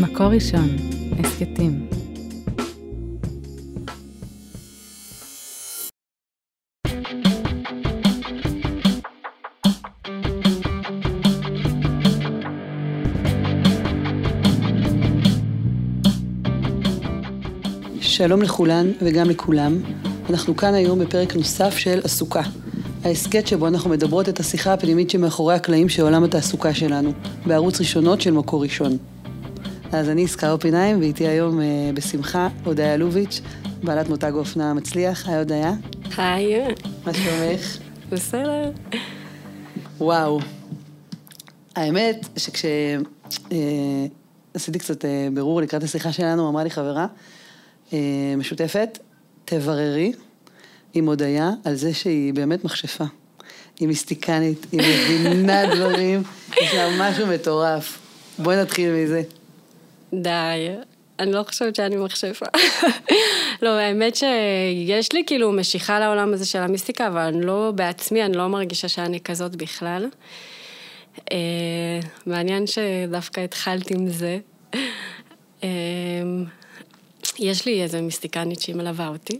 מקור ראשון, הסכתים. שלום לכולן וגם לכולם. אנחנו כאן היום בפרק נוסף של עסוקה. ההסכת שבו אנחנו מדברות את השיחה הפנימית שמאחורי הקלעים של עולם התעסוקה שלנו, בערוץ ראשונות של מקור ראשון. אז אני ישכה אופיניים, ואיתי היום אה, בשמחה הודיה לוביץ', בעלת מותג אופנה מצליח. היי הודיה. היי. מה שלומך? בסדר. וואו. האמת שכשעשיתי אה, קצת אה, בירור לקראת השיחה שלנו, אמרה לי חברה אה, משותפת, תבררי עם הודיה על זה שהיא באמת מכשפה. היא מיסטיקנית, היא מבינה דברים, יש לה משהו מטורף. בואי נתחיל מזה. די. אני לא חושבת שאני מכשפה. לא, האמת שיש לי כאילו משיכה לעולם הזה של המיסטיקה, אבל אני לא בעצמי, אני לא מרגישה שאני כזאת בכלל. אה, מעניין שדווקא התחלת עם זה. אה, יש לי איזה מיסטיקנית שהיא מלווה אותי,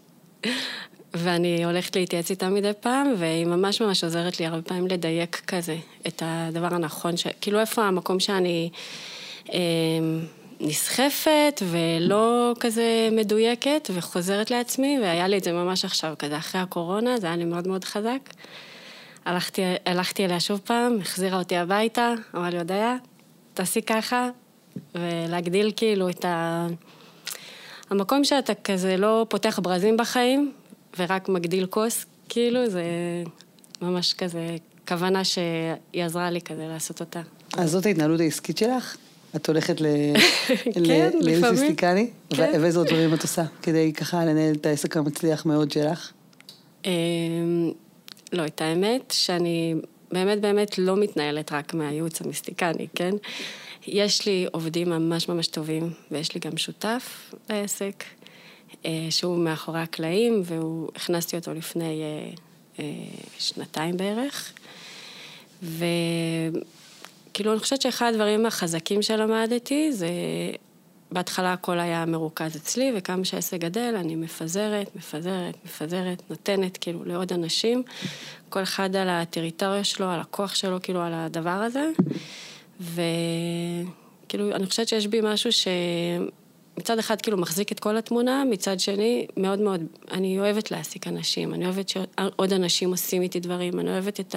ואני הולכת להתייעץ איתה מדי פעם, והיא ממש ממש עוזרת לי הרבה פעמים לדייק כזה את הדבר הנכון, ש... כאילו איפה המקום שאני אה, נסחפת ולא כזה מדויקת וחוזרת לעצמי, והיה לי את זה ממש עכשיו, כזה אחרי הקורונה, זה היה לי מאוד מאוד חזק. הלכתי, הלכתי אליה שוב פעם, החזירה אותי הביתה, אמרה לי, הודיה, תעשי ככה, ולהגדיל כאילו את ה... המקום שאתה כזה לא פותח ברזים בחיים, ורק מגדיל כוס, כאילו, זה ממש כזה כוונה שהיא עזרה לי כזה לעשות אותה. אז זאת ההתנהלות העסקית שלך? את הולכת ל... כן, לפעמים. מיסטיקני? כן. ואיזה עוד דברים את עושה כדי ככה לנהל את העסק המצליח מאוד שלך? אמ, לא, את האמת שאני באמת באמת לא מתנהלת רק מהייעוץ המיסטיקני, כן? יש לי עובדים ממש ממש טובים, ויש לי גם שותף לעסק, אה, שהוא מאחורי הקלעים, והוא, הכנסתי אותו לפני אה, אה, שנתיים בערך. וכאילו, אני חושבת שאחד הדברים החזקים שלמדתי זה, בהתחלה הכל היה מרוכז אצלי, וכמה שהעסק גדל, אני מפזרת, מפזרת, מפזרת, נותנת כאילו לעוד אנשים, כל אחד על הטריטוריה שלו, על הכוח שלו, כאילו על הדבר הזה. וכאילו, אני חושבת שיש בי משהו שמצד אחד כאילו מחזיק את כל התמונה, מצד שני, מאוד מאוד, אני אוהבת להעסיק אנשים, אני אוהבת שעוד אנשים עושים איתי דברים, אני אוהבת את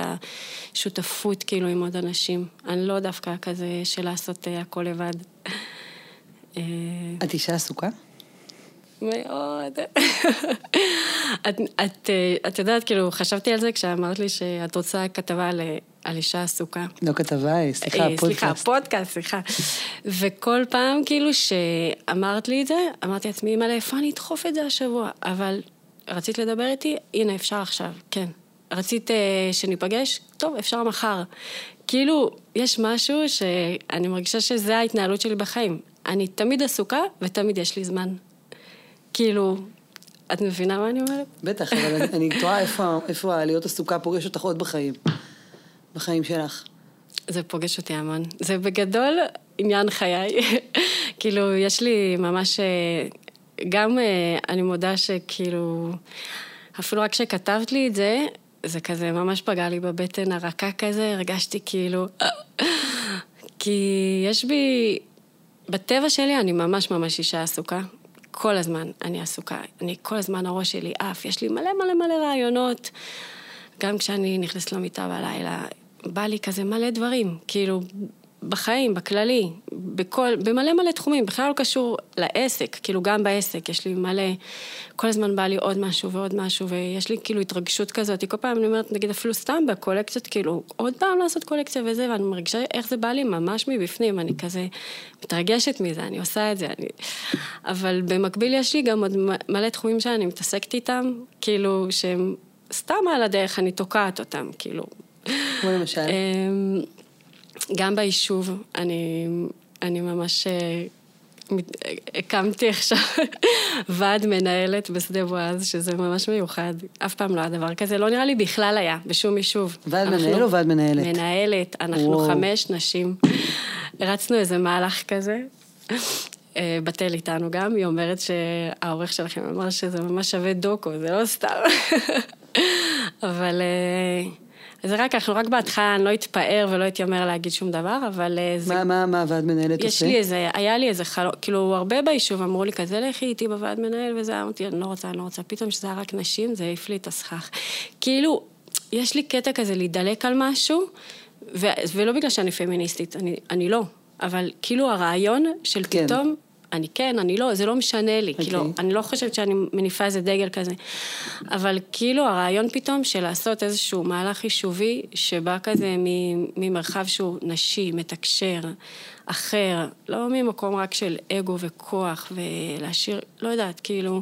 השותפות כאילו עם עוד אנשים. אני לא דווקא כזה של לעשות אה, הכל לבד. אה, את אישה עסוקה? מאוד. את, את, אה, את יודעת, כאילו, חשבתי על זה כשאמרת לי שאת רוצה כתבה על, על אישה עסוקה. לא כתבה, סליחה, אה, סליחה, פודקאסט. פודקאסט, סליחה. וכל פעם, כאילו, שאמרת לי את זה, אמרתי לעצמי, אימא'לה, איפה אני אדחוף את זה השבוע? אבל רצית לדבר איתי? הנה, אפשר עכשיו, כן. רצית uh, שניפגש? טוב, אפשר מחר. כאילו, יש משהו שאני מרגישה שזה ההתנהלות שלי בחיים. אני תמיד עסוקה ותמיד יש לי זמן. כאילו, את מבינה מה אני אומרת? בטח, אבל אני- אני תוהה איפה- איפה הלהיות עסוקה פוגש אותך עוד בחיים. בחיים שלך. זה פוגש אותי המון. זה בגדול עניין חיי. כאילו, יש לי ממש... אה, גם אה, אני מודה שכאילו, אפילו רק כשכתבת לי את זה, זה כזה ממש פגע לי בבטן הרכה כזה, הרגשתי כאילו... כי יש בי... בטבע שלי אני ממש ממש אישה עסוקה. כל הזמן אני עסוקה. אני כל הזמן הראש שלי עף, יש לי מלא מלא מלא רעיונות. גם כשאני נכנסת למיטה בלילה, בא לי כזה מלא דברים, כאילו, בחיים, בכללי, בכל, במלא מלא תחומים, בכלל לא קשור לעסק, כאילו גם בעסק, יש לי מלא, כל הזמן בא לי עוד משהו ועוד משהו, ויש לי כאילו התרגשות כזאת, כל פעם אני אומרת, נגיד אפילו סתם בקולקציות, כאילו, עוד פעם לעשות קולקציה וזה, ואני מרגישה איך זה בא לי ממש מבפנים, אני כזה מתרגשת מזה, אני עושה את זה, אני... אבל במקביל יש לי גם עוד מלא תחומים שאני מתעסקת איתם, כאילו, שהם סתם על הדרך, אני תוקעת אותם, כאילו. כמו למשל. אמ, גם ביישוב, אני, אני ממש אה, מת- הקמתי עכשיו ועד מנהלת בשדה בועז, שזה ממש מיוחד. אף פעם לא היה דבר כזה, לא נראה לי בכלל היה, בשום יישוב. ועד אנחנו- מנהל או ועד מנהלת? מנהלת, אנחנו וואו. חמש נשים. הרצנו איזה מהלך כזה, אה, בתל איתנו גם, היא אומרת שהעורך שלכם אמר שזה ממש שווה דוקו, זה לא סתם. אבל אה, זה רק, אנחנו רק בהתחלה, אני לא אתפאר ולא אתיימר להגיד שום דבר, אבל אה, זה... מה, מה, מה הוועד מנהלת יש עושה? לי איזה, היה לי איזה חלום, כאילו הרבה ביישוב אמרו לי כזה, לכי איתי בוועד מנהל וזה, אמרתי, אני לא רוצה, אני לא רוצה, פתאום שזה היה רק נשים, זה העיף לי את הסכך. כאילו, יש לי קטע כזה להידלק על משהו, ו- ולא בגלל שאני פמיניסטית, אני, אני לא, אבל כאילו הרעיון של כן. פתאום, אני כן, אני לא, זה לא משנה לי, אוקיי. כאילו, אני לא חושבת שאני מניפה איזה דגל כזה, אבל כאילו הרעיון פתאום של לעשות איזשהו מהלך יישובי, שבא כזה ממרחב שהוא נשי, מתקשר, אחר, לא ממקום רק של אגו וכוח ולהשאיר, לא יודעת, כאילו,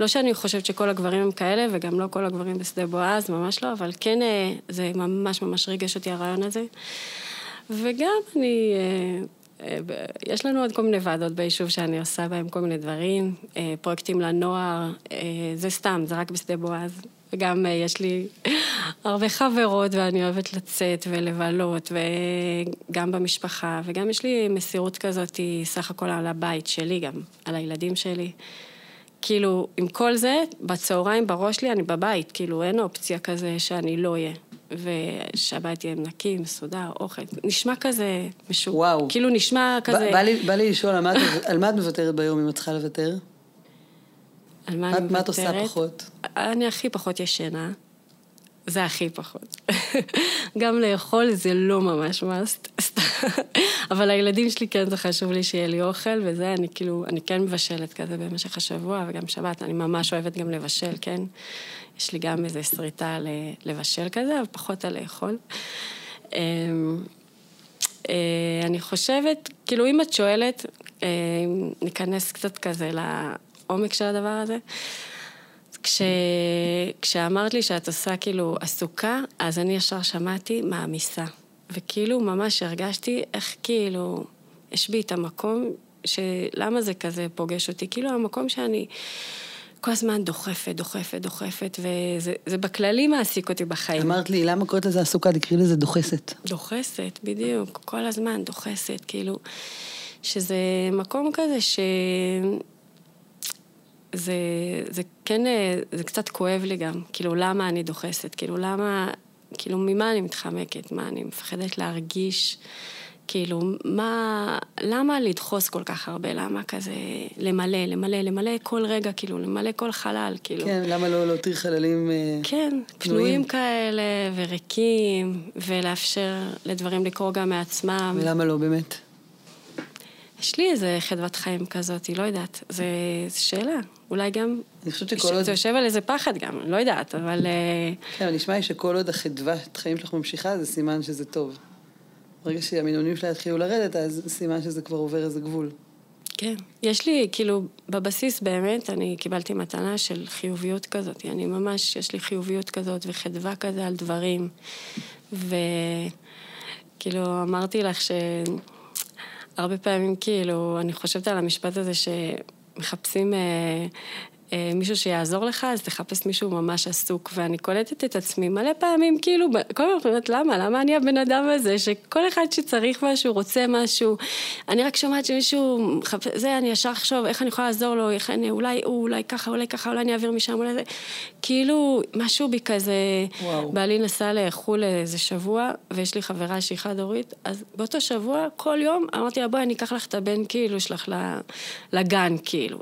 לא שאני חושבת שכל הגברים הם כאלה, וגם לא כל הגברים בשדה בועז, ממש לא, אבל כן, אה, זה ממש ממש ריגש אותי הרעיון הזה. וגם אני, אה, יש לנו עוד כל מיני ועדות ביישוב שאני עושה בהן כל מיני דברים, אה, פרויקטים לנוער, אה, זה סתם, זה רק בשדה בועז. וגם אה, יש לי הרבה חברות ואני אוהבת לצאת ולבלות, וגם במשפחה, וגם יש לי מסירות כזאת סך הכל על הבית שלי גם, על הילדים שלי. כאילו, עם כל זה, בצהריים בראש שלי אני בבית, כאילו אין אופציה כזה שאני לא אהיה. ושהבית יהיה נקי, מסודר, אוכל. נשמע כזה משהו. וואו. כאילו נשמע בא- כזה... בא לי- בא לי לשאול, על מה את- מוותרת ביום אם את צריכה לוותר? על מה אני מה את עושה מוותרת? פחות? אני הכי פחות ישנה. זה הכי פחות. גם לאכול זה לא ממש must. אבל הילדים שלי כן זה חשוב לי שיהיה לי אוכל, וזה אני כאילו, אני כן מבשלת כזה במשך השבוע, וגם שבת, אני ממש אוהבת גם לבשל, כן? יש לי גם איזה שריטה לבשל כזה, אבל פחות על לאכול. אמ, אה, אני חושבת, כאילו אם את שואלת, אם ניכנס קצת כזה לעומק של הדבר הזה, כש... כשאמרת לי שאת עושה כאילו עסוקה, אז אני ישר שמעתי מעמיסה. וכאילו ממש הרגשתי איך כאילו, יש בי את המקום, שלמה זה כזה פוגש אותי? כאילו המקום שאני כל הזמן דוחפת, דוחפת, דוחפת, וזה זה בכללי מעסיק אותי בחיים. אמרת לי, למה קוראת לזה עסוקה? תקראי לזה דוחסת. דוחסת, בדיוק, כל הזמן דוחסת, כאילו, שזה מקום כזה ש... זה, זה כן, זה קצת כואב לי גם, כאילו, למה אני דוחסת? כאילו, למה, כאילו, ממה אני מתחמקת? מה, אני מפחדת להרגיש? כאילו, מה, למה לדחוס כל כך הרבה? למה כזה למלא, למלא, למלא כל רגע, כאילו, למלא כל חלל, כאילו. כן, למה לא להותיר חללים... אה, כן, פנויים. פנויים כאלה וריקים, ולאפשר לדברים לקרות גם מעצמם. ולמה לא באמת? יש לי איזה חדוות חיים כזאת, היא לא יודעת, זו שאלה. אולי גם... אני חושבת שכל עוד... זה יושב על איזה פחד גם, לא יודעת, אבל... אה, כן, אבל נשמע לי שכל עוד החדוות חיים שלך ממשיכה, זה סימן שזה טוב. ברגע שהמינונים שלה יתחילו לרדת, אז סימן שזה כבר עובר איזה גבול. כן. יש לי, כאילו, בבסיס באמת, אני קיבלתי מתנה של חיוביות כזאת. אני ממש, יש לי חיוביות כזאת וחדווה כזה על דברים. וכאילו, אמרתי לך שהרבה פעמים, כאילו, אני חושבת על המשפט הזה שמחפשים... אה, מישהו שיעזור לך, אז תחפש מישהו ממש עסוק. ואני קולטת את עצמי מלא פעמים, כאילו, כל הזמן אומרת, למה? למה אני הבן אדם הזה, שכל אחד שצריך משהו, רוצה משהו, אני רק שומעת שמישהו זה, אני ישר אחשוב, איך אני יכולה לעזור לו, איך אני, אולי הוא, אולי ככה, אולי ככה, אולי אני אעביר משם, אולי זה. כאילו, משהו בי כזה, וואו. בעלי נסע לחו"ל איזה שבוע, ויש לי חברה שהיא חד-הורית, אז באותו שבוע, כל יום, אמרתי לה, בואי, אני אקח לך את הבן, כאילו, שלך לגן, כאילו.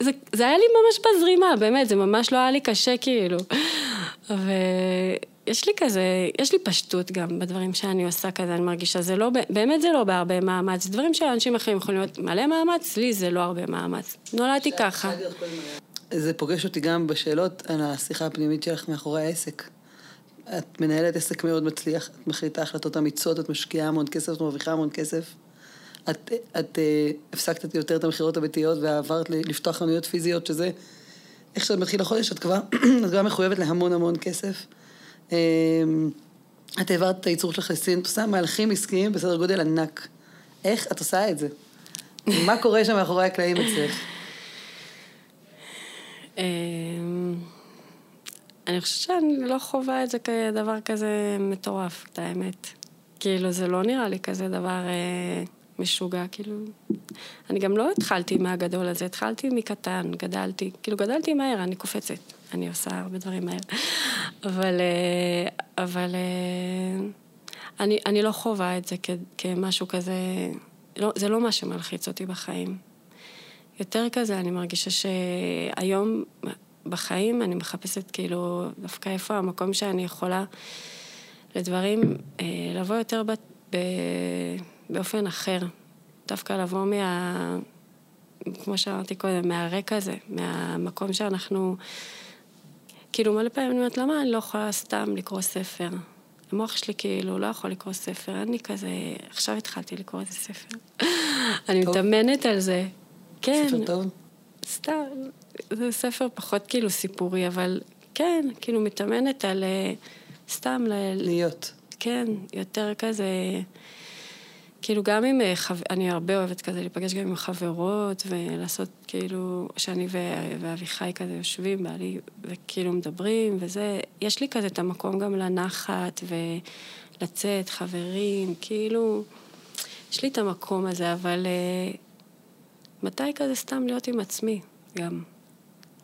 זה, זה היה לי ממש בזרימה, באמת, זה ממש לא היה לי קשה, כאילו. ויש לי כזה, יש לי פשטות גם בדברים שאני עושה כזה, אני מרגישה, זה לא, באמת זה לא בהרבה מאמץ, דברים שאנשים אחרים יכולים להיות מלא מאמץ, לי זה לא הרבה מאמץ. נולדתי ככה. זה פוגש אותי גם בשאלות על השיחה הפנימית שלך מאחורי העסק. את מנהלת עסק מאוד מצליח, את מחליטה החלטות אמיצות, את משקיעה המון כסף, את מרוויחה המון כסף. את, את אה, הפסקת יותר את המכירות הביתיות ועברת לפתוח חנויות פיזיות, שזה, איך שאת מתחיל החודש, את כבר, את כבר מחויבת להמון המון כסף. אה, את העברת את הייצור שלך לסין, את עושה מהלכים עסקיים בסדר גודל ענק. איך את עושה את זה? מה קורה שם מאחורי הקלעים אצלך? אמ, אני חושבת שאני לא חווה את זה כדבר כזה מטורף, את האמת. כאילו, זה לא נראה לי כזה דבר אה, משוגע, כאילו... אני גם לא התחלתי מהגדול הזה, התחלתי מקטן, גדלתי, כאילו גדלתי מהר, אני קופצת, אני עושה הרבה דברים מהר. אבל, אה, אבל אה, אני, אני לא חווה את זה כ, כמשהו כזה, לא, זה לא מה שמלחיץ אותי בחיים. יותר כזה, אני מרגישה שהיום בחיים אני מחפשת כאילו דווקא איפה המקום שאני יכולה לדברים אה, לבוא יותר ב, ב, באופן אחר. דווקא לבוא מה... כמו שאמרתי קודם, מהרקע הזה, מהמקום שאנחנו... כאילו מלא פעמים אני אומרת, למה אני לא יכולה סתם לקרוא ספר? המוח שלי כאילו לא יכול לקרוא ספר, אני כזה, עכשיו התחלתי לקרוא איזה ספר. אני מתאמנת על זה. כן. ספר טוב? סתם, זה ספר פחות כאילו סיפורי, אבל כן, כאילו מתאמנת על אה, סתם ל... להיות. כן, יותר כזה... כאילו גם עם, אה. אני הרבה אוהבת כזה להיפגש גם עם חברות ולעשות כאילו, שאני. ואביחי כזה יושבים, בעלי, וכאילו מדברים וזה, יש לי כזה את המקום גם לנחת ולצאת, חברים, כאילו, יש לי את המקום הזה, אבל uh, מתי כזה סתם להיות עם עצמי גם.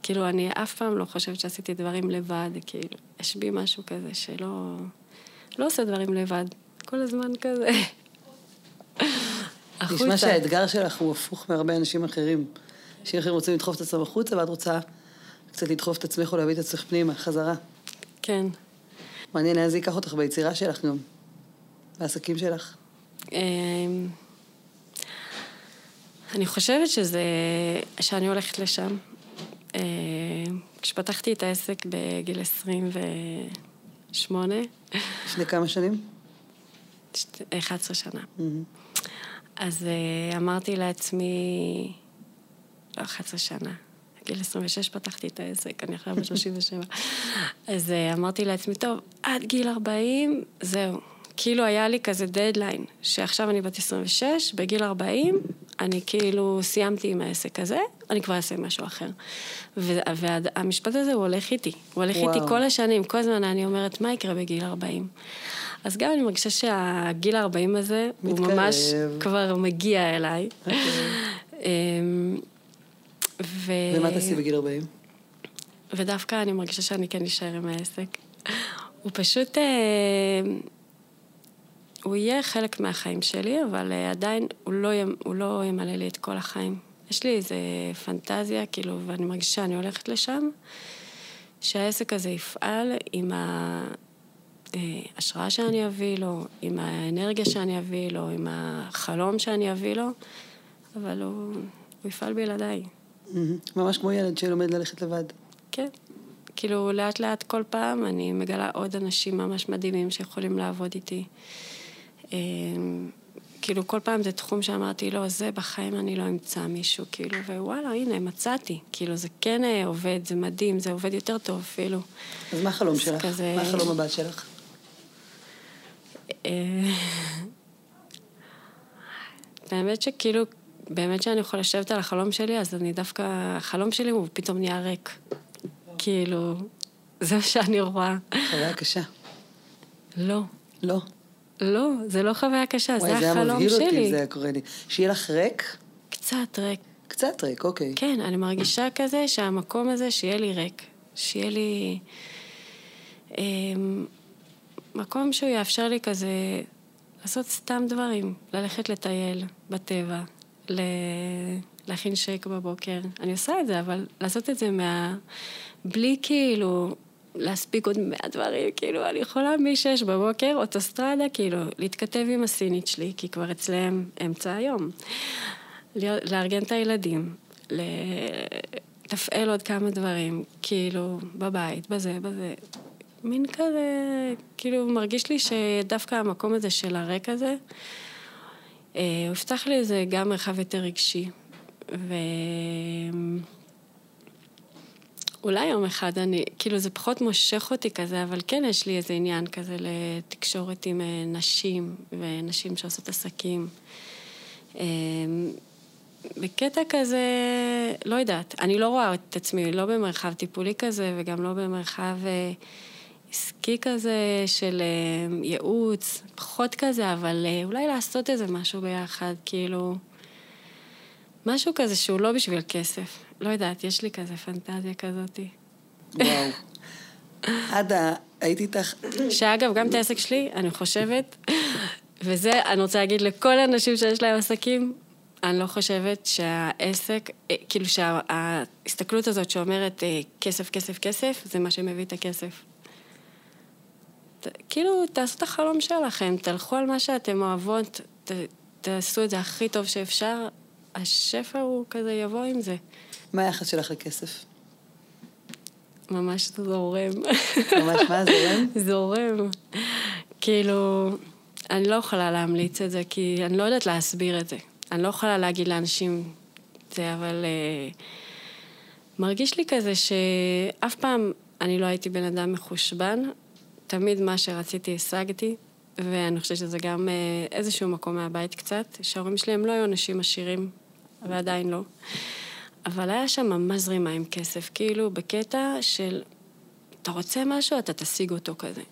כאילו, אני אף פעם לא חושבת שעשיתי דברים לבד, כאילו, יש בי משהו כזה שלא... לא עושה דברים לבד, כל הזמן כזה. נשמע שהאתגר שלך הוא הפוך מהרבה אנשים אחרים. אנשים אחרים רוצים לדחוף את עצמם החוצה, ואת רוצה קצת לדחוף את עצמך או להביא את עצמך פנימה, חזרה. כן. מעניין לאן זה ייקח אותך ביצירה שלך גם, בעסקים שלך. אמ, אני חושבת שזה, שאני הולכת לשם. אמ, כשפתחתי את העסק בגיל 28. לפני כמה שנים? 11 שנה. Mm-hmm. אז uh, אמרתי לעצמי, לא 11 שנה, בגיל 26 פתחתי את העסק, אני עכשיו ב-37. אז uh, אמרתי לעצמי, טוב, עד גיל 40, זהו. כאילו היה לי כזה דדליין, שעכשיו אני בת 26, בגיל 40, אני כאילו סיימתי עם העסק הזה, אני כבר אעשה משהו אחר. והמשפט הזה הוא הולך איתי, הוא הולך וואו. איתי כל השנים, כל הזמן אני אומרת, מה יקרה בגיל 40? אז גם אני מרגישה שהגיל ה-40 הזה, מתקרב. הוא ממש כבר מגיע אליי. Okay. אוקיי. אמ, ו... ומה תעשי בגיל 40? ודווקא אני מרגישה שאני כן אשאר עם העסק. הוא פשוט... אה, הוא יהיה חלק מהחיים שלי, אבל אה, עדיין הוא לא, הוא לא ימלא לי את כל החיים. יש לי איזה פנטזיה, כאילו, ואני מרגישה שאני הולכת לשם, שהעסק הזה יפעל עם ה... ההשראה שאני אביא לו, עם האנרגיה שאני אביא לו, עם החלום שאני אביא לו, אבל הוא, הוא יפעל בלעדיי. ממש כמו ילד שלומד ללכת לבד. כן. כאילו, לאט לאט כל פעם אני מגלה עוד אנשים ממש מדהימים שיכולים לעבוד איתי. אמ, כאילו, כל פעם זה תחום שאמרתי, לא, זה בחיים אני לא אמצא מישהו, כאילו, ווואלה, הנה, מצאתי. כאילו, זה כן אה, עובד, זה מדהים, זה עובד יותר טוב אפילו. אז מה החלום שלך? כזה... מה החלום הבא שלך? אה, האמת שכאילו, באמת שאני יכולה לשבת על החלום שלי, אז אני דווקא, החלום שלי הוא פתאום נהיה ריק. כאילו, זה מה שאני רואה. חוויה קשה. לא. לא. לא, זה לא חוויה קשה, זה החלום שלי. וואי, זה היה מבהיל אותי זה היה קורה לי. שיהיה לך ריק? קצת ריק. קצת ריק, אוקיי. כן, אני מרגישה כזה שהמקום הזה, שיהיה לי ריק. שיהיה לי... אה, מקום שהוא יאפשר לי כזה לעשות סתם דברים, ללכת לטייל בטבע, ל... להכין שייק בבוקר. אני עושה את זה, אבל לעשות את זה מה... בלי כאילו להספיק עוד מאה דברים, כאילו, אני יכולה מ-6 בבוקר, אוטוסטרדה, כאילו, להתכתב עם הסינית שלי, כי כבר אצלם אמצע היום. לארגן את הילדים, לתפעל עוד כמה דברים, כאילו, בבית, בזה, בזה. מין כזה, כאילו, מרגיש לי שדווקא המקום הזה של הרק הזה, אה, הוא יפתח לי איזה גם מרחב יותר רגשי. ואולי יום אחד אני, כאילו זה פחות מושך אותי כזה, אבל כן יש לי איזה עניין כזה לתקשורת עם אה, נשים ונשים שעושות עסקים. אה, בקטע כזה, לא יודעת, אני לא רואה את עצמי לא במרחב טיפולי כזה וגם לא במרחב עסקי כזה של אה, ייעוץ, פחות כזה, אבל אה, אולי לעשות איזה משהו ביחד, כאילו... משהו כזה שהוא לא בשביל כסף. לא יודעת, יש לי כזה פנטזיה כזאתי. וואו. עדה, הייתי איתך... שאגב, גם את העסק שלי, אני חושבת, וזה, אני רוצה להגיד לכל האנשים שיש להם עסקים, אני לא חושבת שהעסק, אה, כאילו שההסתכלות הזאת שאומרת כסף, כסף, כסף, זה מה שמביא את הכסף. כאילו, תעשו את החלום שלכם, תלכו על מה שאתם אוהבות, ת, תעשו את זה הכי טוב שאפשר, השפע הוא כזה יבוא עם זה. מה היחס שלך לכסף? ממש זורם. ממש מה, זורם? זורם. כאילו, אני לא יכולה להמליץ את זה, כי אני לא יודעת להסביר את זה. אני לא יכולה להגיד לאנשים זה, אבל uh, מרגיש לי כזה שאף פעם אני לא הייתי בן אדם מחושבן, תמיד מה שרציתי השגתי, ואני חושבת שזה גם uh, איזשהו מקום מהבית קצת, שההורים שלי הם לא היו אנשים עשירים, ועדיין לא. אבל היה שם ממש זרימה עם כסף, כאילו בקטע של, אתה רוצה משהו, אתה תשיג אותו כזה.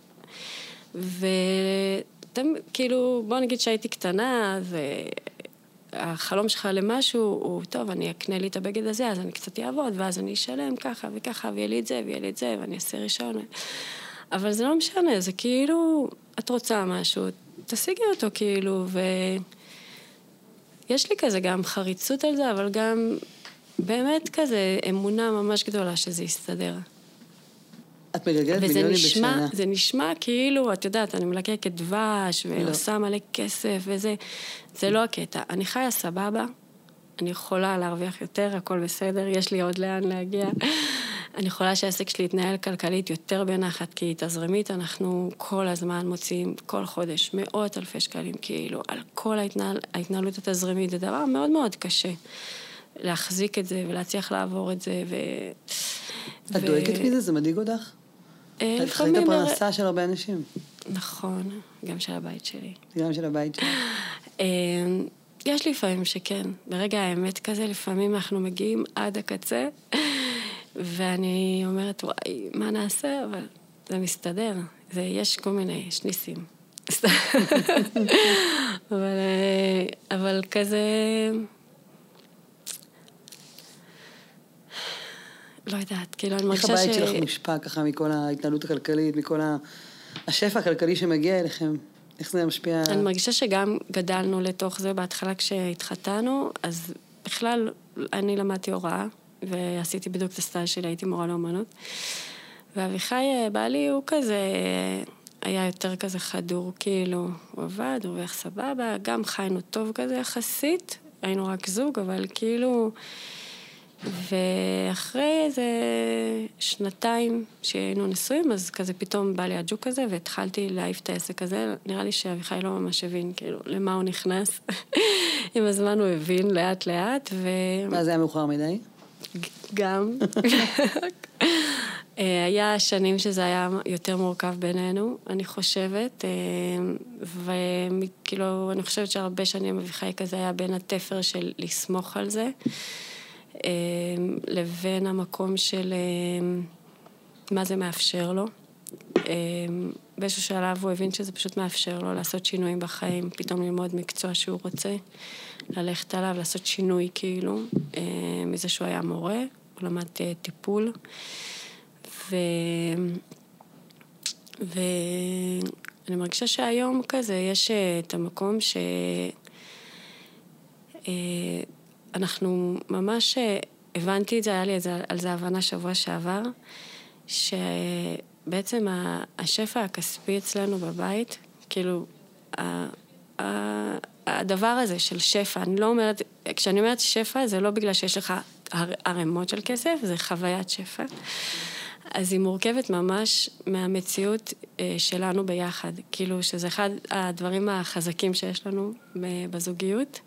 וכאילו, בוא נגיד שהייתי קטנה, אז החלום שלך למשהו הוא, טוב, אני אקנה לי את הבגד הזה, אז אני קצת אעבוד, ואז אני אשלם ככה וככה, ויהיה לי את זה, ויהיה לי את זה, ואני אעשה רישיון. אבל זה לא משנה, זה כאילו, את רוצה משהו, תשיגי אותו כאילו, ויש לי כזה גם חריצות על זה, אבל גם באמת כזה אמונה ממש גדולה שזה יסתדר. את מגלגלת מיליונים נשמע, בשנה. וזה נשמע כאילו, את יודעת, אני מלקקת דבש, ועושה לא. מלא כסף וזה. זה לא הקטע. אני חיה סבבה, אני יכולה להרוויח יותר, הכל בסדר, יש לי עוד לאן להגיע. אני יכולה שהעסק שלי יתנהל כלכלית יותר בנחת, כי תזרימית אנחנו כל הזמן מוציאים כל חודש מאות אלפי שקלים, כאילו, על כל ההתנהל, ההתנהלות התזרימית, זה דבר מאוד מאוד קשה. להחזיק את זה ולהצליח לעבור את זה. ו... את ו... דואגת מזה? זה מדאיג אותך? אה, את חייבת הפרנסה של הרבה אנשים. נכון, גם של הבית שלי. גם של הבית שלי. אה, יש לפעמים שכן, ברגע האמת כזה, לפעמים אנחנו מגיעים עד הקצה, ואני אומרת, וואי, מה נעשה? אבל זה מסתדר. זה, יש כל מיני, יש ניסים. אבל, אה, אבל כזה... לא יודעת, כאילו, אני מרגישה ש... איך הבית שלך מושפע ככה מכל ההתנהלות הכלכלית, מכל השפע הכלכלי שמגיע אליכם? איך זה משפיע? אני מרגישה שגם גדלנו לתוך זה בהתחלה כשהתחתנו, אז בכלל אני למדתי הוראה, ועשיתי בדיוק את הסטייל שלי, הייתי מורה לאומנות. ואביחי, אה, בעלי, הוא כזה, היה יותר כזה חדור, כאילו, הוא עבד, הוא הרוויח סבבה, גם חיינו טוב כזה יחסית, היינו רק זוג, אבל כאילו... ואחרי איזה שנתיים שהיינו נשואים, אז כזה פתאום בא לי הג'וק הזה, והתחלתי להעיף את העסק הזה. נראה לי שאביחי לא ממש הבין, כאילו, למה הוא נכנס. עם הזמן הוא הבין לאט-לאט, ו... מה, זה היה מאוחר מדי? גם. אה, היה שנים שזה היה יותר מורכב בינינו, אני חושבת, אה, וכאילו, אני חושבת שהרבה שנים אביחי כזה היה בין התפר של לסמוך על זה. אמ, לבין המקום של מה זה מאפשר לו. באיזשהו שלב הוא הבין שזה פשוט מאפשר לו לעשות שינויים בחיים, פתאום ללמוד מקצוע שהוא רוצה, ללכת עליו, לעשות שינוי כאילו, מזה שהוא היה מורה, הוא למד אה, טיפול. ו... ואני מרגישה שהיום כזה יש אה, את המקום ש... אה, אנחנו ממש, אה, הבנתי את זה, היה לי על זה הבנה שבוע שעבר, שבעצם השפע הכספי אצלנו בבית, כאילו, הדבר הזה של שפע, אני לא אומרת, כשאני אומרת שפע זה לא בגלל שיש לך ערימות של כסף, זה חוויית שפע. אז היא מורכבת ממש מהמציאות אה, שלנו ביחד. כאילו, שזה אחד הדברים החזקים שיש לנו בזוגיות.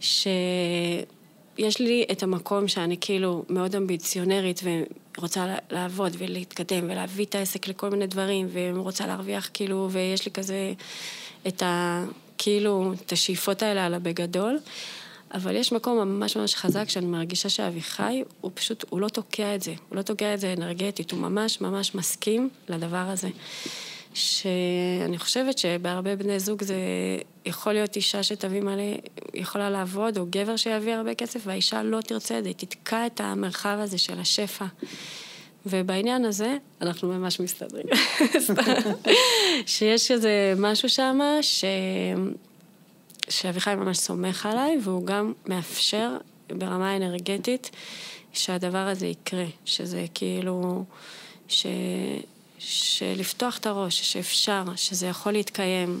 שיש לי את המקום שאני כאילו מאוד אמביציונרית ורוצה לעבוד ולהתקדם ולהביא את העסק לכל מיני דברים ורוצה להרוויח כאילו, ויש לי כזה את ה... כאילו, את השאיפות האלה על הבגדול. אבל יש מקום ממש ממש חזק שאני מרגישה שאביחי, הוא פשוט, הוא לא תוקע את זה. הוא לא תוקע את זה אנרגטית, הוא ממש ממש מסכים לדבר הזה. שאני חושבת שבהרבה בני זוג זה יכול להיות אישה שתביא מלא, יכולה לעבוד, או גבר שיביא הרבה כסף, והאישה לא תרצה את זה, היא תתקע את המרחב הזה של השפע. ובעניין הזה, אנחנו ממש מסתדרים. שיש איזה משהו שם, ש... שאביחי ממש סומך עליי, והוא גם מאפשר ברמה אנרגטית שהדבר הזה יקרה, שזה כאילו, ש... שלפתוח את הראש, שאפשר, שזה יכול להתקיים.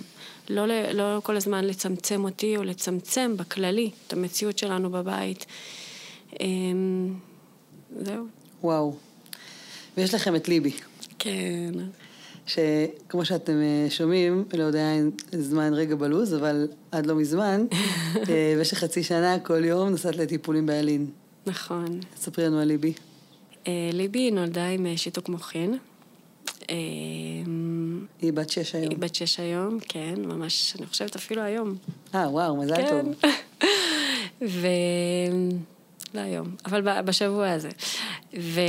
לא, לא כל הזמן לצמצם אותי או לצמצם בכללי את המציאות שלנו בבית. אמ, זהו. וואו. ויש לכם את ליבי. כן. שכמו שאתם אה, שומעים, לא יודע אם זמן רגע בלוז, אבל עד לא מזמן, אה, במשך חצי שנה, כל יום נסעת לטיפולים באלין. נכון. ספרי לנו על ליבי. אה, ליבי נולדה עם שיתוק מוחין. היא בת שש היום. היא בת שש היום, כן, ממש, אני חושבת אפילו היום. אה, וואו, מזל כן. טוב. ו... לא היום, אבל בשבוע הזה. ו...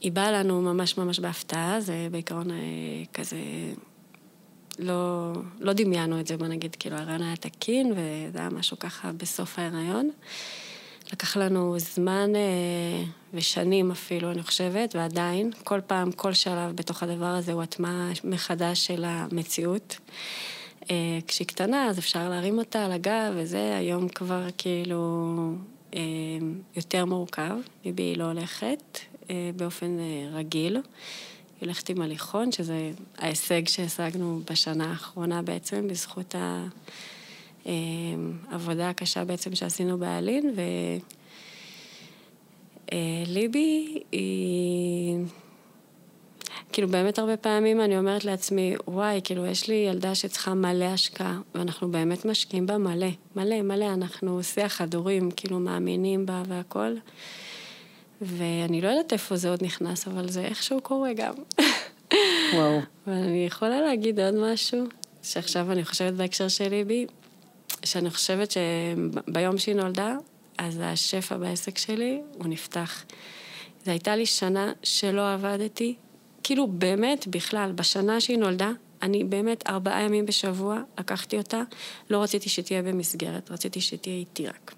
היא באה לנו ממש ממש בהפתעה, זה בעיקרון אה, כזה, לא, לא דמיינו את זה, בוא נגיד, כאילו ההיריון היה תקין, וזה היה משהו ככה בסוף ההיריון. לקח לנו זמן אה, ושנים אפילו, אני חושבת, ועדיין, כל פעם, כל שלב בתוך הדבר הזה הוא הטמעה מחדש של המציאות. אה, כשהיא קטנה, אז אפשר להרים אותה על הגב, וזה היום כבר כאילו יותר מורכב. ליבי היא לא הולכת, אה, באופן אה, רגיל. היא הולכת עם הליכון, שזה ההישג שהשגנו בשנה האחרונה בעצם, בזכות העבודה אה, הקשה בעצם שעשינו באלין, וליבי היא... כאילו באמת הרבה פעמים אני אומרת לעצמי, וואי, כאילו יש לי ילדה שצריכה מלא השקעה, ואנחנו באמת משקיעים בה מלא, מלא, מלא, אנחנו שיח הדורים, כאילו מאמינים בה והכל. ואני לא יודעת איפה זה עוד נכנס, אבל זה איכשהו קורה גם. וואו. ואני יכולה להגיד עוד משהו, שעכשיו אני חושבת בהקשר של ליבי, שאני חושבת שביום שהיא נולדה, אז השפע בעסק שלי, הוא נפתח. זו הייתה לי שנה שלא עבדתי, כאילו באמת, בכלל, בשנה שהיא נולדה, אני באמת ארבעה ימים בשבוע לקחתי אותה, לא רציתי שתהיה במסגרת, רציתי שתהיה איתי רק.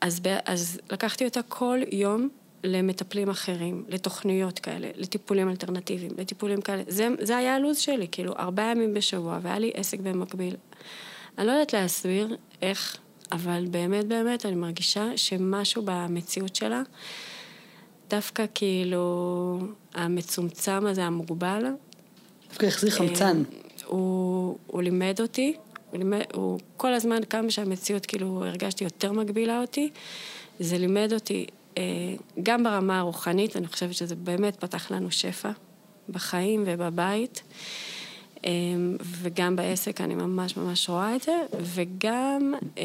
אז, אז לקחתי אותה כל יום למטפלים אחרים, לתוכניות כאלה, לטיפולים אלטרנטיביים, לטיפולים כאלה. זה, זה היה הלו"ז שלי, כאילו, ארבעה ימים בשבוע, והיה לי עסק במקביל. אני לא יודעת להסביר איך, אבל באמת באמת אני מרגישה שמשהו במציאות שלה, דווקא כאילו המצומצם הזה, המוגבל, דווקא החזיר חמצן. אה, הוא, הוא לימד אותי הוא, לימד, הוא כל הזמן, כמה שהמציאות כאילו הרגשתי יותר מגבילה אותי, זה לימד אותי, אה, גם ברמה הרוחנית, אני חושבת שזה באמת פתח לנו שפע בחיים ובבית, וגם בעסק אני ממש ממש רואה את זה, וגם אה,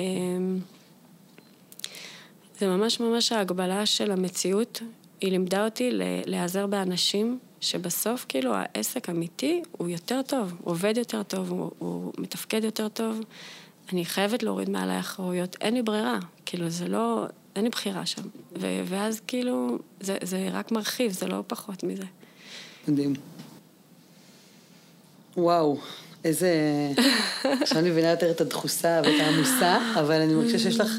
זה ממש ממש ההגבלה של המציאות, היא לימדה אותי להיעזר באנשים שבסוף כאילו העסק אמיתי הוא יותר טוב, הוא עובד יותר טוב, הוא, הוא מתפקד יותר טוב. אני חייבת להוריד מעליי אחריות, אין לי ברירה, כאילו זה לא, אין לי בחירה שם. ואז כאילו, זה, זה רק מרחיב, זה לא פחות מזה. מדהים. וואו, איזה... עכשיו אני מבינה יותר את הדחוסה ואת העמוסה, אבל אני מרגישה שיש לך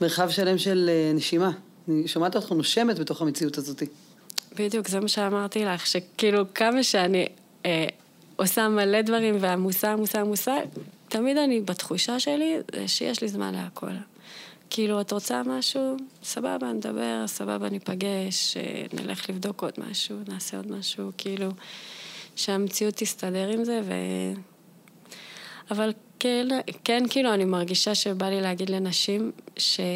מרחב שלם של אה, נשימה. אני שומעת אותך נושמת בתוך המציאות הזאת. בדיוק, זה מה שאמרתי לך, שכאילו כמה שאני אה, עושה מלא דברים ועמוסה, עמוסה, עמוסה, תמיד אני בתחושה שלי שיש לי זמן להכל. כאילו, את רוצה משהו? סבבה, נדבר, סבבה, ניפגש, אה, נלך לבדוק עוד משהו, נעשה עוד משהו, כאילו, שהמציאות תסתדר עם זה, ו... אבל כן, כן, כאילו, אני מרגישה שבא לי להגיד לנשים שזה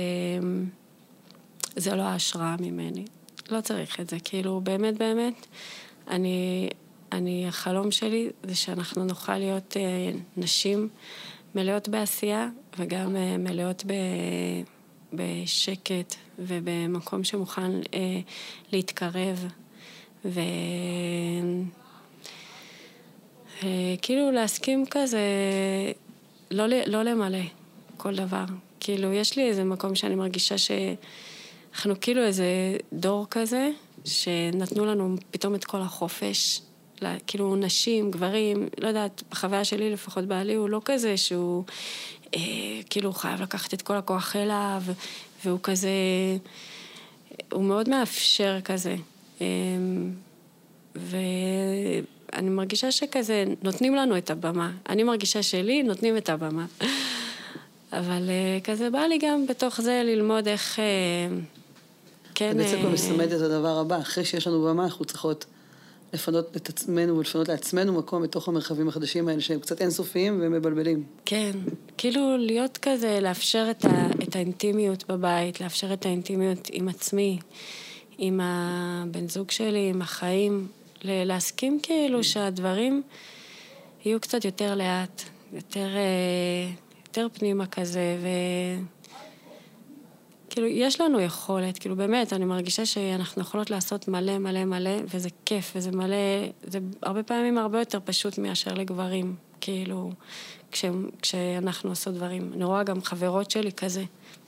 לא ההשראה ממני. לא צריך את זה. כאילו, באמת, באמת, אני, אני, החלום שלי זה שאנחנו נוכל להיות אה, נשים מלאות בעשייה וגם אה, מלאות ב, בשקט ובמקום שמוכן אה, להתקרב. ו... אה, כאילו להסכים כזה, לא, לא למלא. כל דבר. כאילו, יש לי איזה מקום שאני מרגישה שאנחנו כאילו איזה דור כזה, שנתנו לנו פתאום את כל החופש. כאילו, נשים, גברים, לא יודעת, בחוויה שלי, לפחות בעלי, הוא לא כזה שהוא אה, כאילו חייב לקחת את כל הכוח אליו, והוא כזה, הוא מאוד מאפשר כזה. אה, ואני מרגישה שכזה, נותנים לנו את הבמה. אני מרגישה שלי, נותנים את הבמה. אבל אה, כזה בא לי גם בתוך זה ללמוד איך... אה, כן... זה בעצם כבר מסמד את הדבר הבא. אחרי שיש לנו במה, אנחנו צריכות לפנות את עצמנו ולפנות לעצמנו מקום בתוך המרחבים החדשים האלה, שהם קצת אינסופיים ומבלבלים. כן, כאילו להיות כזה, לאפשר את, ה, את האינטימיות בבית, לאפשר את האינטימיות עם עצמי, עם הבן זוג שלי, עם החיים, להסכים כאילו שהדברים יהיו קצת יותר לאט, יותר, אה, יותר פנימה כזה, ו... כאילו, יש לנו יכולת, כאילו באמת, אני מרגישה שאנחנו יכולות לעשות מלא מלא מלא, וזה כיף, וזה מלא, זה הרבה פעמים הרבה יותר פשוט מאשר לגברים, כאילו, כש, כשאנחנו עושות דברים. אני רואה גם חברות שלי כזה,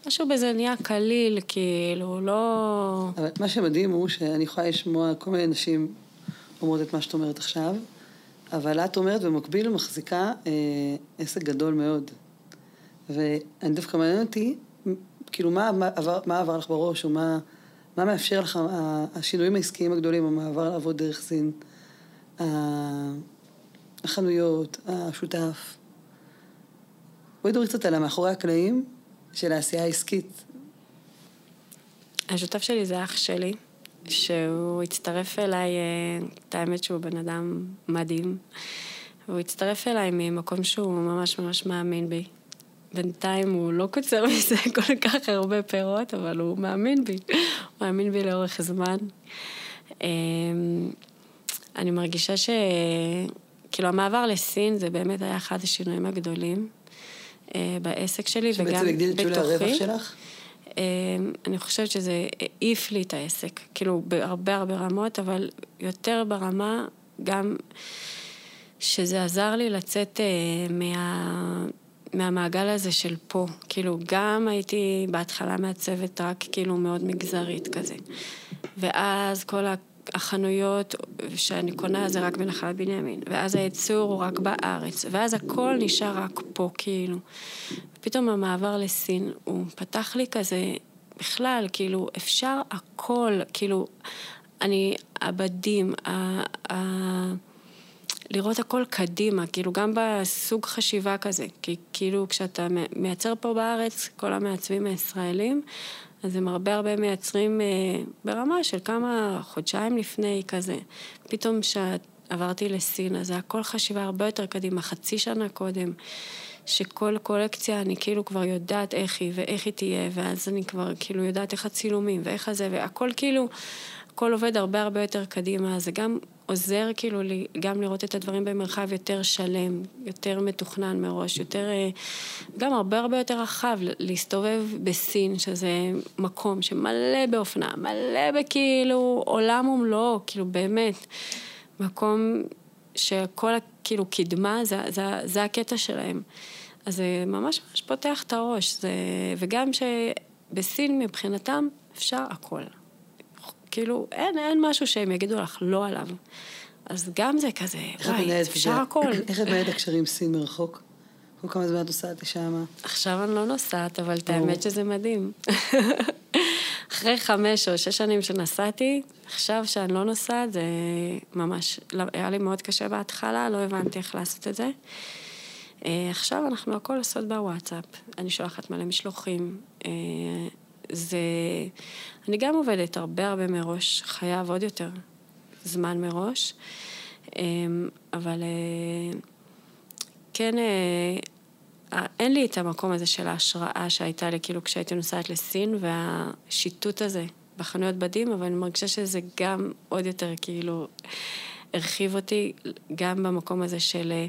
משהו בזה נהיה קליל, כאילו, לא... אבל מה שמדהים הוא שאני יכולה לשמוע כל מיני נשים אומרות את מה שאת אומרת עכשיו, אבל את אומרת במקביל מחזיקה אה, עסק גדול מאוד. ואני דווקא מעניין אותי, כאילו, מה, מה, עבר, מה עבר לך בראש, או מה, מה מאפשר לך השינויים העסקיים הגדולים, המעבר לעבוד דרך סין, החנויות, השותף. בואי דברי קצת על המאחורי הקלעים של העשייה העסקית. השותף שלי זה אח שלי, שהוא הצטרף אליי, אה, את האמת שהוא בן אדם מדהים, והוא הצטרף אליי ממקום שהוא ממש ממש מאמין בי. בינתיים הוא לא קוצר מזה כל כך הרבה פירות, אבל הוא מאמין בי. הוא מאמין בי לאורך זמן. אמ, אני מרגישה ש... כאילו, המעבר לסין זה באמת היה אחד השינויים הגדולים אה, בעסק שלי, וגם בתוכי. שבעצם הגדיל את שולי הרווח שלך? אמ, אני חושבת שזה העיף לי את העסק, כאילו, בהרבה הרבה רמות, אבל יותר ברמה גם שזה עזר לי לצאת אה, מה... מהמעגל הזה של פה. כאילו, גם הייתי בהתחלה מעצבת רק כאילו מאוד מגזרית כזה. ואז כל החנויות שאני קונה זה רק בנחלת בנימין. ואז הייצור הוא רק בארץ. ואז הכל נשאר רק פה, כאילו. פתאום המעבר לסין, הוא פתח לי כזה, בכלל, כאילו, אפשר הכל, כאילו, אני, הבדים, ה... ה לראות הכל קדימה, כאילו גם בסוג חשיבה כזה, כי כאילו כשאתה מייצר פה בארץ, כל המעצבים הישראלים, אז הם הרבה הרבה מייצרים אה, ברמה של כמה חודשיים לפני כזה. פתאום כשעברתי לסין, אז זה הכל חשיבה הרבה יותר קדימה, חצי שנה קודם. שכל קולקציה אני כאילו כבר יודעת איך היא ואיך היא תהיה, ואז אני כבר כאילו יודעת איך הצילומים ואיך הזה, והכל כאילו, הכל עובד הרבה הרבה יותר קדימה, זה גם עוזר כאילו לי גם לראות את הדברים במרחב יותר שלם, יותר מתוכנן מראש, יותר, אה, גם הרבה הרבה יותר רחב, להסתובב בסין, שזה מקום שמלא באופנה, מלא בכאילו עולם ומלואו, כאילו באמת, מקום שכל כאילו קדמה, זה, זה, זה הקטע שלהם. אז זה ממש ממש פותח את הראש, זה, וגם שבסין מבחינתם אפשר הכל. כאילו, אין, אין משהו שהם יגידו לך לא עליו. אז גם זה כזה, וואי, אפשר הכל. איך את מנהלת הקשרים סין מרחוק? כל כמה זמן את נוסעת לשם? עכשיו אני לא נוסעת, אבל את האמת שזה מדהים. אחרי חמש או שש שנים שנסעתי, עכשיו שאני לא נוסעת, זה ממש, לא, היה לי מאוד קשה בהתחלה, לא הבנתי איך לעשות את זה. אה, עכשיו אנחנו הכל עושות בוואטסאפ. אני שולחת מלא משלוחים. אה, זה... אני גם עובדת הרבה הרבה מראש, חייב עוד יותר זמן מראש, אמ, אבל אה, כן, אה, אין לי את המקום הזה של ההשראה שהייתה לי כאילו כשהייתי נוסעת לסין, והשיטוט הזה בחנויות בדים, אבל אני מרגישה שזה גם עוד יותר כאילו... הרחיב אותי גם במקום הזה של, אה,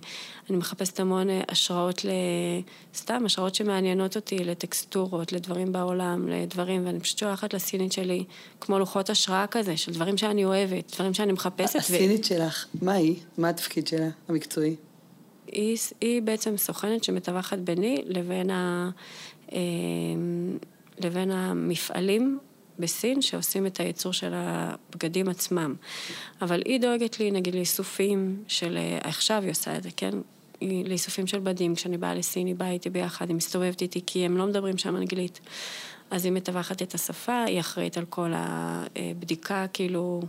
אני מחפשת המון אה, השראות, ל... סתם השראות שמעניינות אותי לטקסטורות, לדברים בעולם, לדברים, ואני פשוט שולחת לסינית שלי כמו לוחות השראה כזה, של דברים שאני אוהבת, דברים שאני מחפשת. הסינית ו... שלך, מה היא? מה התפקיד שלה, המקצועי? היא, היא בעצם סוכנת שמתווכת ביני לבין, ה, אה, לבין המפעלים בסין שעושים את הייצור של הבגדים עצמם. אבל היא דואגת לי, נגיד, לאיסופים של... אה, עכשיו היא עושה את זה, כן? לאיסופים של בדים. כשאני באה לסין, היא באה איתי ביחד, היא מסתובבת איתי, כי הם לא מדברים שם אנגלית. אז היא מתווכת את השפה, היא אחראית על כל הבדיקה, כאילו,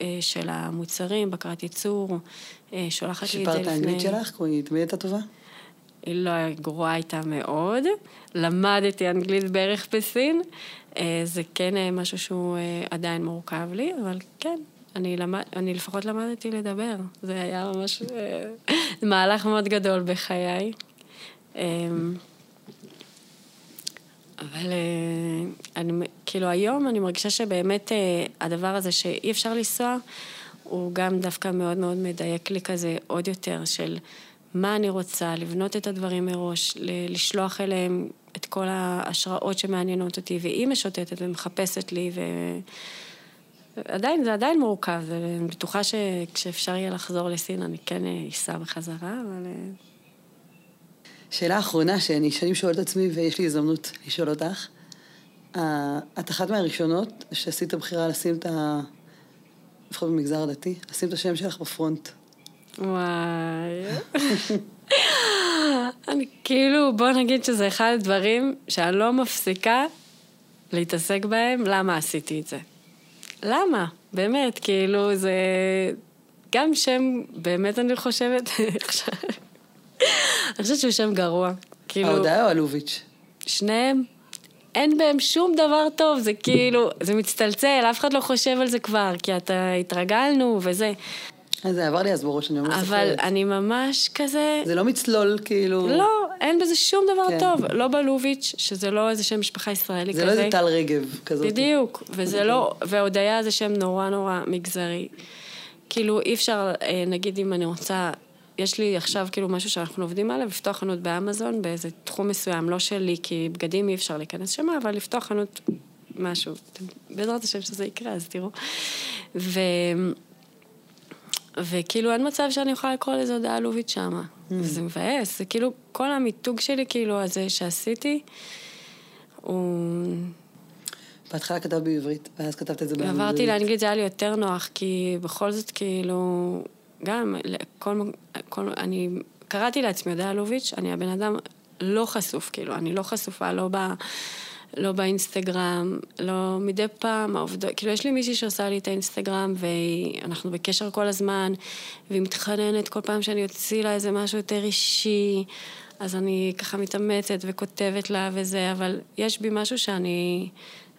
אה, של המוצרים, בקרת ייצור, אה, שולחת לי את זה לפני... שיפרת האנגלית שלך? היא תמיד הייתה טובה? היא לא גרועה איתה מאוד. למדתי אנגלית בערך בסין. אה, זה כן משהו שהוא עדיין מורכב לי, אבל כן, אני, למד, אני לפחות למדתי לדבר. זה היה ממש מהלך מאוד גדול בחיי. אבל אה, אני, כאילו היום אני מרגישה שבאמת אה, הדבר הזה שאי אפשר לנסוע, הוא גם דווקא מאוד מאוד מדייק לי כזה עוד יותר של מה אני רוצה, לבנות את הדברים מראש, לשלוח אליהם את כל ההשראות שמעניינות אותי, והיא משוטטת ומחפשת לי, ו... עדיין, זה עדיין מורכב, ואני בטוחה שכשאפשר יהיה לחזור לסין אני כן אה, אסע בחזרה, אבל... שאלה אחרונה שאני שנים שואלת את עצמי ויש לי הזדמנות לשאול אותך. את אחת מהראשונות שעשית בחירה לשים את ה... לפחות במגזר הדתי, לשים את השם שלך בפרונט. וואי. אני כאילו, בוא נגיד שזה אחד הדברים שאני לא מפסיקה להתעסק בהם, למה עשיתי את זה. למה? באמת, כאילו, זה... גם שם, באמת אני חושבת, אני חושבת שהוא שם גרוע. כאילו... ההודעה או אלוביץ'? שניהם. אין בהם שום דבר טוב, זה כאילו, זה מצטלצל, אף אחד לא חושב על זה כבר, כי אתה התרגלנו וזה. זה עבר לי אז בראש, אני ממש זוכרת. אבל אני ממש כזה... זה לא מצלול, כאילו... לא, אין בזה שום דבר כן. טוב. לא בלוביץ', שזה לא איזה שם משפחה ישראלי זה כזה. זה לא איזה טל רגב כזאת. בדיוק, וזה לא... והודיה זה שם נורא נורא מגזרי. כאילו, אי אפשר, אה, נגיד אם אני רוצה יש לי עכשיו כאילו משהו שאנחנו עובדים עליו, לפתוח חנות באמזון באיזה תחום מסוים, לא שלי, כי בגדים אי אפשר להיכנס שמה, אבל לפתוח חנות משהו. בעזרת השם שזה יקרה, אז תראו. ו... וכאילו אין מצב שאני יכולה לקרוא לזה הודעה לובית שמה. Mm. זה מבאס, זה כאילו, כל המיתוג שלי, כאילו, הזה שעשיתי, הוא... בהתחלה כתבת בעברית, ואז כתבת את זה באנגלית. עברתי לאנגלית, זה היה לי יותר נוח, כי בכל זאת, כאילו, גם, כל, כל, אני קראתי לעצמי הודיה אלוביץ', אני הבן אדם לא חשוף, כאילו, אני לא חשופה, לא, ב, לא באינסטגרם, לא מדי פעם, העובדות, כאילו, יש לי מישהי שעושה לי את האינסטגרם, ואנחנו בקשר כל הזמן, והיא מתחננת כל פעם שאני אוציא לה איזה משהו יותר אישי, אז אני ככה מתאמצת וכותבת לה וזה, אבל יש בי משהו שאני...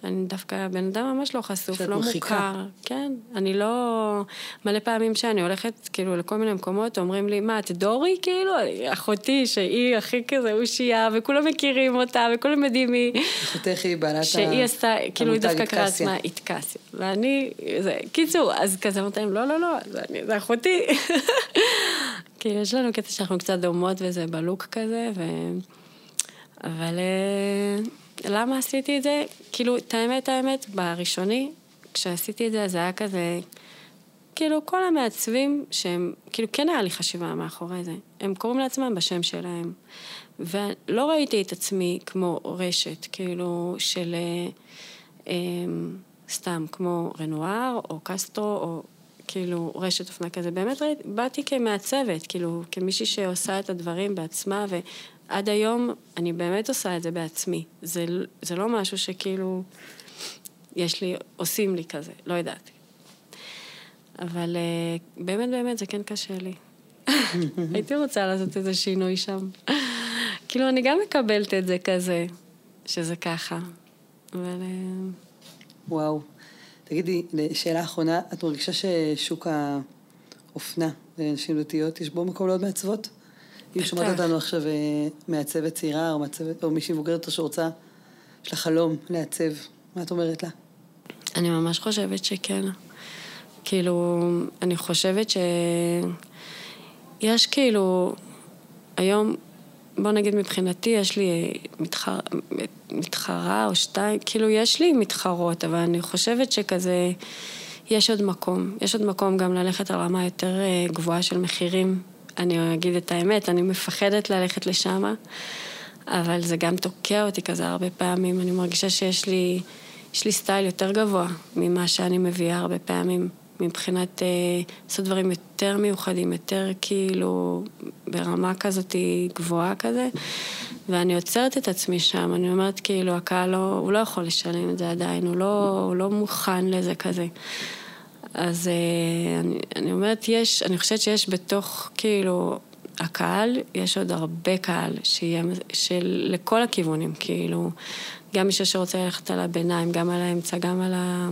אני דווקא בן אדם ממש לא חשוף, לא מחיקה. מוכר. כן, אני לא... מלא פעמים שאני הולכת כאילו לכל מיני מקומות, אומרים לי, מה, את דורי כאילו? אחותי, שהיא הכי כזה אושייה, וכולם מכירים אותה, וכולם יודעים מי... אחותך היא בעלת שהיא עשתה, כאילו היא דווקא קראה עצמה איתקסיה. ואני, זה, קיצור, אז כזה אמרתי להם, לא, לא, לא, זה, אני, זה אחותי. כאילו, יש לנו קטע שאנחנו קצת דומות וזה בלוק כזה, ו... אבל... למה עשיתי את זה? כאילו, את האמת, האמת, בראשוני, כשעשיתי את זה, זה היה כזה... כאילו, כל המעצבים שהם, כאילו, כן היה לי חשיבה מאחורי זה. הם קוראים לעצמם בשם שלהם. ולא ראיתי את עצמי כמו רשת, כאילו, של... אה, אה, סתם, כמו רנואר, או קסטרו, או כאילו רשת אופנה כזה. באמת ראיתי, באתי כמעצבת, כאילו, כמישהי שעושה את הדברים בעצמה, ו... עד היום אני באמת עושה את זה בעצמי. זה, זה לא משהו שכאילו, יש לי, עושים לי כזה, לא יודעת. אבל אה, באמת באמת זה כן קשה לי. הייתי רוצה לעשות איזה שינוי שם. כאילו, אני גם מקבלת את זה כזה, שזה ככה. אבל... אה, וואו. תגידי, שאלה אחרונה, את מרגישה ששוק האופנה לנשים דתיות, יש בו מקום לעוד מעצבות? אם שומעת אותנו עכשיו אה, מעצבת צעירה או מעצבת, או מישהי מבוגרת שרוצה, יש לה חלום לעצב, מה את אומרת לה? אני ממש חושבת שכן. כאילו, אני חושבת שיש כאילו, היום, בוא נגיד מבחינתי, יש לי מתחר... מתחרה או שתיים, כאילו יש לי מתחרות, אבל אני חושבת שכזה, יש עוד מקום. יש עוד מקום גם ללכת על רמה יותר אה, גבוהה של מחירים אני אגיד את האמת, אני מפחדת ללכת לשם, אבל זה גם תוקע אותי כזה הרבה פעמים. אני מרגישה שיש לי, יש לי סטייל יותר גבוה ממה שאני מביאה הרבה פעמים. מבחינת אה, לעשות דברים יותר מיוחדים, יותר כאילו ברמה כזאת גבוהה כזה, ואני עוצרת את עצמי שם, אני אומרת כאילו, הקהל לא, הוא לא יכול לשלם את זה עדיין, הוא לא, הוא לא מוכן לזה כזה. אז אה, אני, אני אומרת, יש, אני חושבת שיש בתוך, כאילו, הקהל, יש עוד הרבה קהל, שיהיה, של, לכל הכיוונים, כאילו, גם מי שרוצה ללכת על הביניים, גם על האמצע, גם על ה...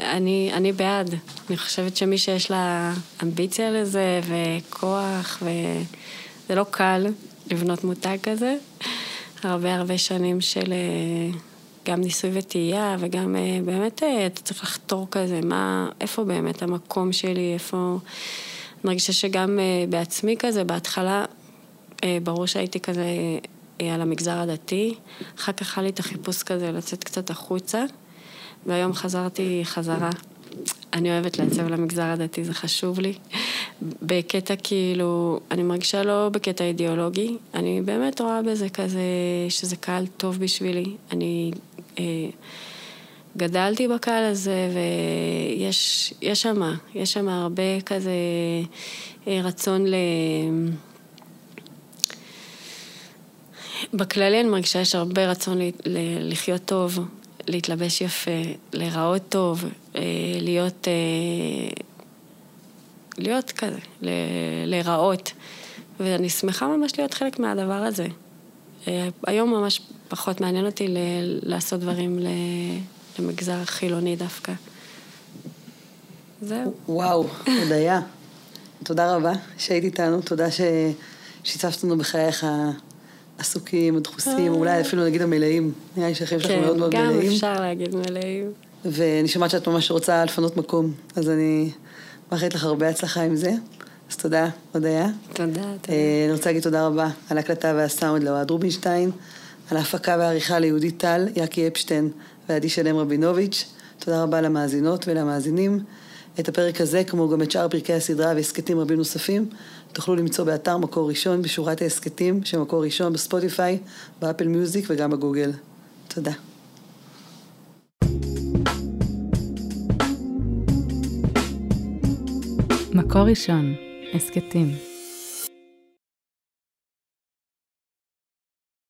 אני, אני בעד. אני חושבת שמי שיש לה אמביציה לזה, וכוח, וזה לא קל לבנות מותג כזה. הרבה הרבה שנים של אה, גם ניסוי וטעייה, וגם אה, באמת אה, אתה צריך לחתור כזה, מה, איפה באמת המקום שלי, איפה... אני מרגישה שגם בעצמי כזה, בהתחלה, ברור שהייתי כזה על המגזר הדתי, אחר כך היה לי את החיפוש כזה לצאת קצת החוצה. והיום חזרתי חזרה. אני אוהבת לעצב למגזר הדתי, זה חשוב לי. בקטע כאילו, אני מרגישה לא בקטע אידיאולוגי, אני באמת רואה בזה כזה, שזה קהל טוב בשבילי. אני גדלתי בקהל הזה, ויש שם, יש שם הרבה כזה אה, רצון ל... בכללי אני מרגישה שיש הרבה רצון לחיות טוב, להתלבש יפה, להיראות טוב, אה, להיות, אה, להיות כזה, להיראות. ואני שמחה ממש להיות חלק מהדבר הזה. אה, היום ממש פחות מעניין אותי לעשות דברים למגזר חילוני דווקא. זהו. וואו, הודיה. תודה רבה שהיית איתנו, תודה ששיתפת לנו בחייך עסוקים, דחוסים, אולי אה. אפילו נגיד המלאים. נראה לי שהחיים שלך מאוד מאוד מלאים. כן, גם אפשר להגיד מלאים. ואני שומעת שאת ממש רוצה לפנות מקום, אז אני מאחלת לך הרבה הצלחה עם זה. אז תודה, הודיה. תודה, תודה. אה, אני רוצה להגיד תודה רבה על ההקלטה והסאונד לאוהד רובינשטיין, על ההפקה והעריכה ליהודית טל, יאקי אפשטיין ועדי שלם רבינוביץ'. תודה רבה למאזינות ולמאזינים. את הפרק הזה, כמו גם את שאר פרקי הסדרה והסכתים רבים נוספים, תוכלו למצוא באתר מקור ראשון בשורת ההסכתים של מקור ראשון בספוטיפיי, באפל מיוזיק וגם בגוגל. תודה. מקור ראשון, הסכתים.